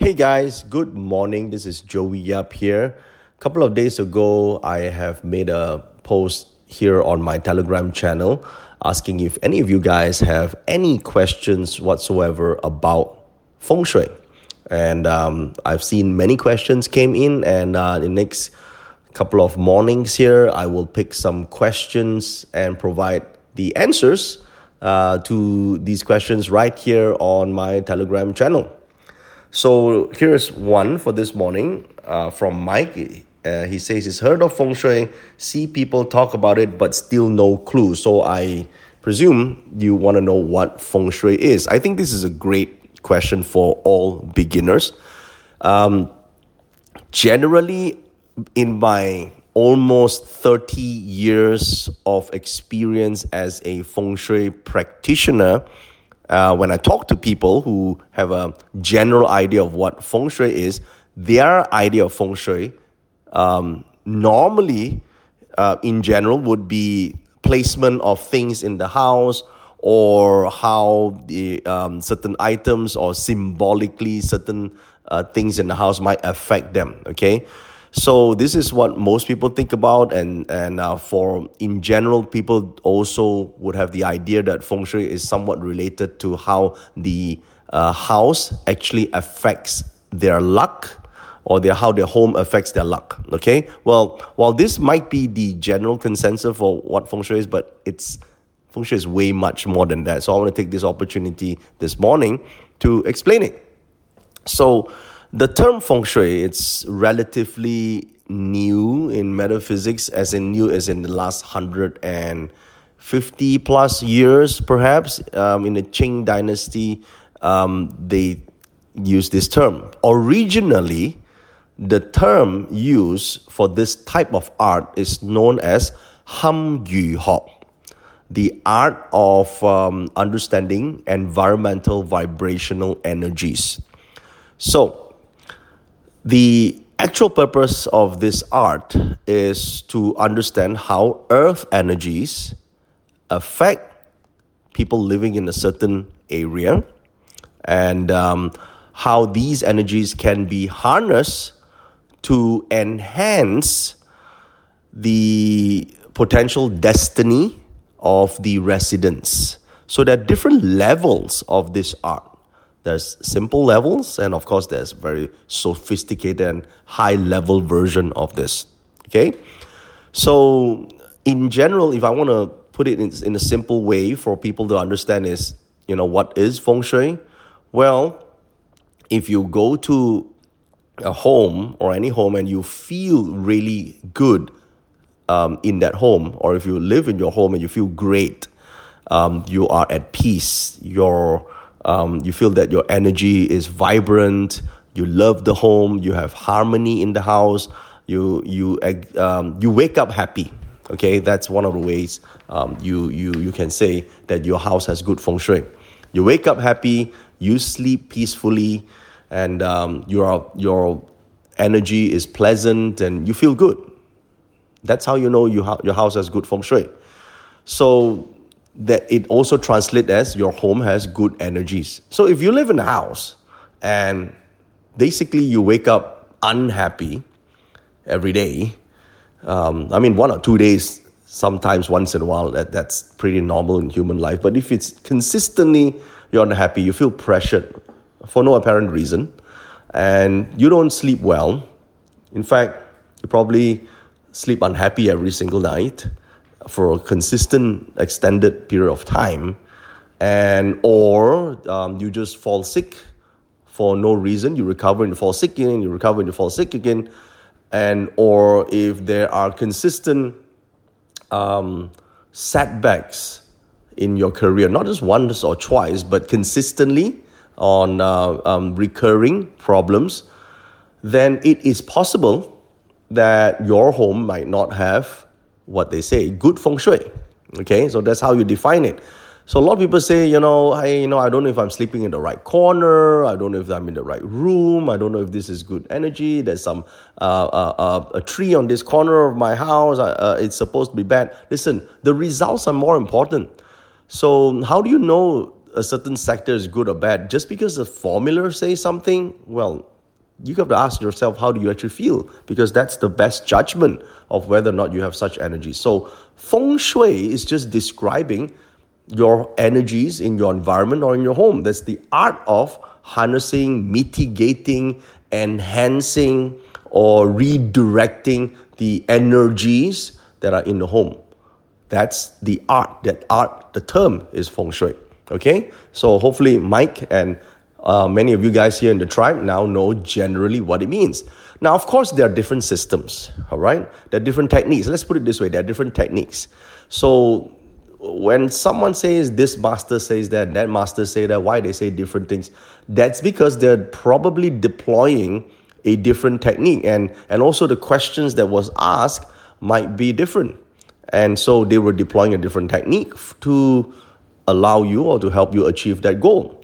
Hey guys, good morning. This is Joey Yap here. A couple of days ago, I have made a post here on my Telegram channel asking if any of you guys have any questions whatsoever about feng shui. And um, I've seen many questions came in, and uh, the next couple of mornings here, I will pick some questions and provide the answers uh, to these questions right here on my Telegram channel. So here's one for this morning uh, from Mike. Uh, he says he's heard of feng shui, see people talk about it, but still no clue. So I presume you want to know what feng shui is. I think this is a great question for all beginners. Um, generally, in my almost 30 years of experience as a feng shui practitioner, uh, when I talk to people who have a general idea of what feng shui is, their idea of feng shui um, normally, uh, in general, would be placement of things in the house or how the um, certain items or symbolically certain uh, things in the house might affect them. Okay, so this is what most people think about, and and uh, for in general, people also would have the idea that feng shui is somewhat related to how the uh, house actually affects their luck or their how their home affects their luck. Okay, well, while this might be the general consensus for what feng shui is, but it's feng shui is way much more than that. So I want to take this opportunity this morning to explain it. So the term feng shui, it's relatively new in metaphysics, as in new as in the last 150 plus years, perhaps. Um, in the Qing dynasty, um, they used this term. Originally, the term used for this type of art is known as Ham Yu Ho, the art of um, understanding environmental vibrational energies. So, the actual purpose of this art is to understand how earth energies affect people living in a certain area and um, how these energies can be harnessed to enhance the potential destiny of the residents. So there are different levels of this art. There's simple levels, and of course, there's very sophisticated and high level version of this. Okay, so in general, if I want to put it in, in a simple way for people to understand, is you know what is feng shui? Well, if you go to a home or any home and you feel really good um, in that home, or if you live in your home and you feel great, um, you are at peace. You're um, you feel that your energy is vibrant. You love the home. You have harmony in the house. You you um, you wake up happy. Okay, that's one of the ways um, you you you can say that your house has good feng shui. You wake up happy. You sleep peacefully, and um, your your energy is pleasant, and you feel good. That's how you know you ha- your house has good feng shui. So that it also translates as your home has good energies. So if you live in a house and basically you wake up unhappy every day, um, I mean, one or two days, sometimes once in a while, that, that's pretty normal in human life. But if it's consistently you're unhappy, you feel pressured for no apparent reason, and you don't sleep well, in fact, you probably sleep unhappy every single night for a consistent extended period of time and or um, you just fall sick for no reason. You recover and you fall sick again you recover and you fall sick again and or if there are consistent um, setbacks in your career not just once or twice but consistently on uh, um, recurring problems then it is possible that your home might not have what they say, good feng shui. Okay, so that's how you define it. So a lot of people say, you know, hey, you know, I don't know if I'm sleeping in the right corner. I don't know if I'm in the right room. I don't know if this is good energy. There's some uh, uh, uh, a tree on this corner of my house. Uh, uh, it's supposed to be bad. Listen, the results are more important. So how do you know a certain sector is good or bad. Just because the formula says something, well, you have to ask yourself how do you actually feel because that's the best judgment of whether or not you have such energy. So feng shui is just describing your energies in your environment or in your home. That's the art of harnessing, mitigating, enhancing, or redirecting the energies that are in the home. That's the art. That art, the term is feng shui. Okay, so hopefully Mike and uh, many of you guys here in the tribe now know generally what it means. Now, of course, there are different systems, all right? There are different techniques. Let's put it this way there are different techniques. So, when someone says this master says that, that master say that, why they say different things, that's because they're probably deploying a different technique. And, and also, the questions that was asked might be different. And so, they were deploying a different technique to allow you or to help you achieve that goal.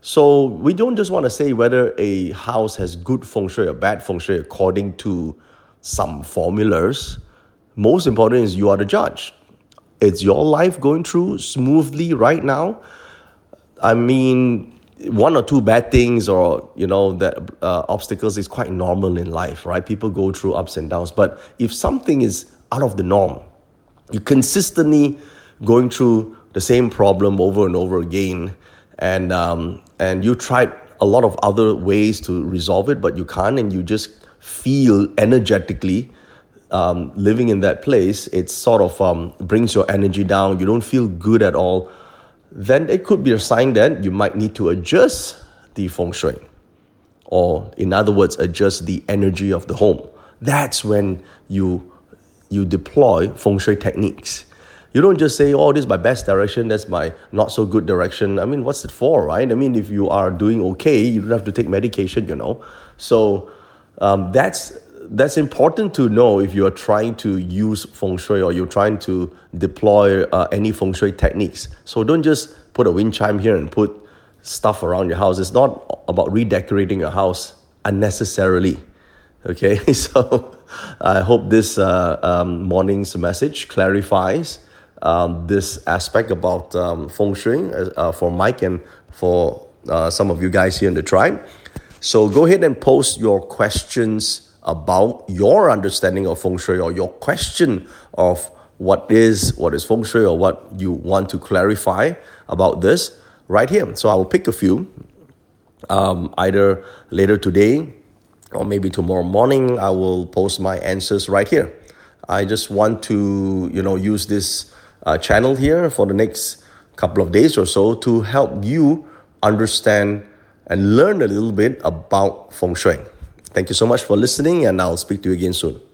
So we don't just want to say whether a house has good feng shui or bad feng shui according to some formulas. Most important is you are the judge. Is your life going through smoothly right now? I mean, one or two bad things or you know that uh, obstacles is quite normal in life, right? People go through ups and downs. But if something is out of the norm, you're consistently going through the same problem over and over again, and um, and you tried a lot of other ways to resolve it, but you can't, and you just feel energetically um, living in that place, it sort of um, brings your energy down. You don't feel good at all. Then it could be a sign that you might need to adjust the feng shui, or in other words, adjust the energy of the home. That's when you you deploy feng shui techniques. You don't just say, oh, this is my best direction, that's my not so good direction. I mean, what's it for, right? I mean, if you are doing okay, you don't have to take medication, you know. So um, that's that's important to know if you're trying to use feng shui or you're trying to deploy uh, any feng shui techniques. So don't just put a wind chime here and put stuff around your house. It's not about redecorating your house unnecessarily. Okay, so I hope this uh, um, morning's message clarifies um, this aspect about um, feng shui uh, uh, for Mike and for uh, some of you guys here in the tribe. So go ahead and post your questions about your understanding of feng shui or your question of what is what is feng shui or what you want to clarify about this right here. So I will pick a few um, either later today or maybe tomorrow morning. I will post my answers right here. I just want to you know use this uh, channel here for the next couple of days or so to help you understand and learn a little bit about feng shui. Thank you so much for listening, and I'll speak to you again soon.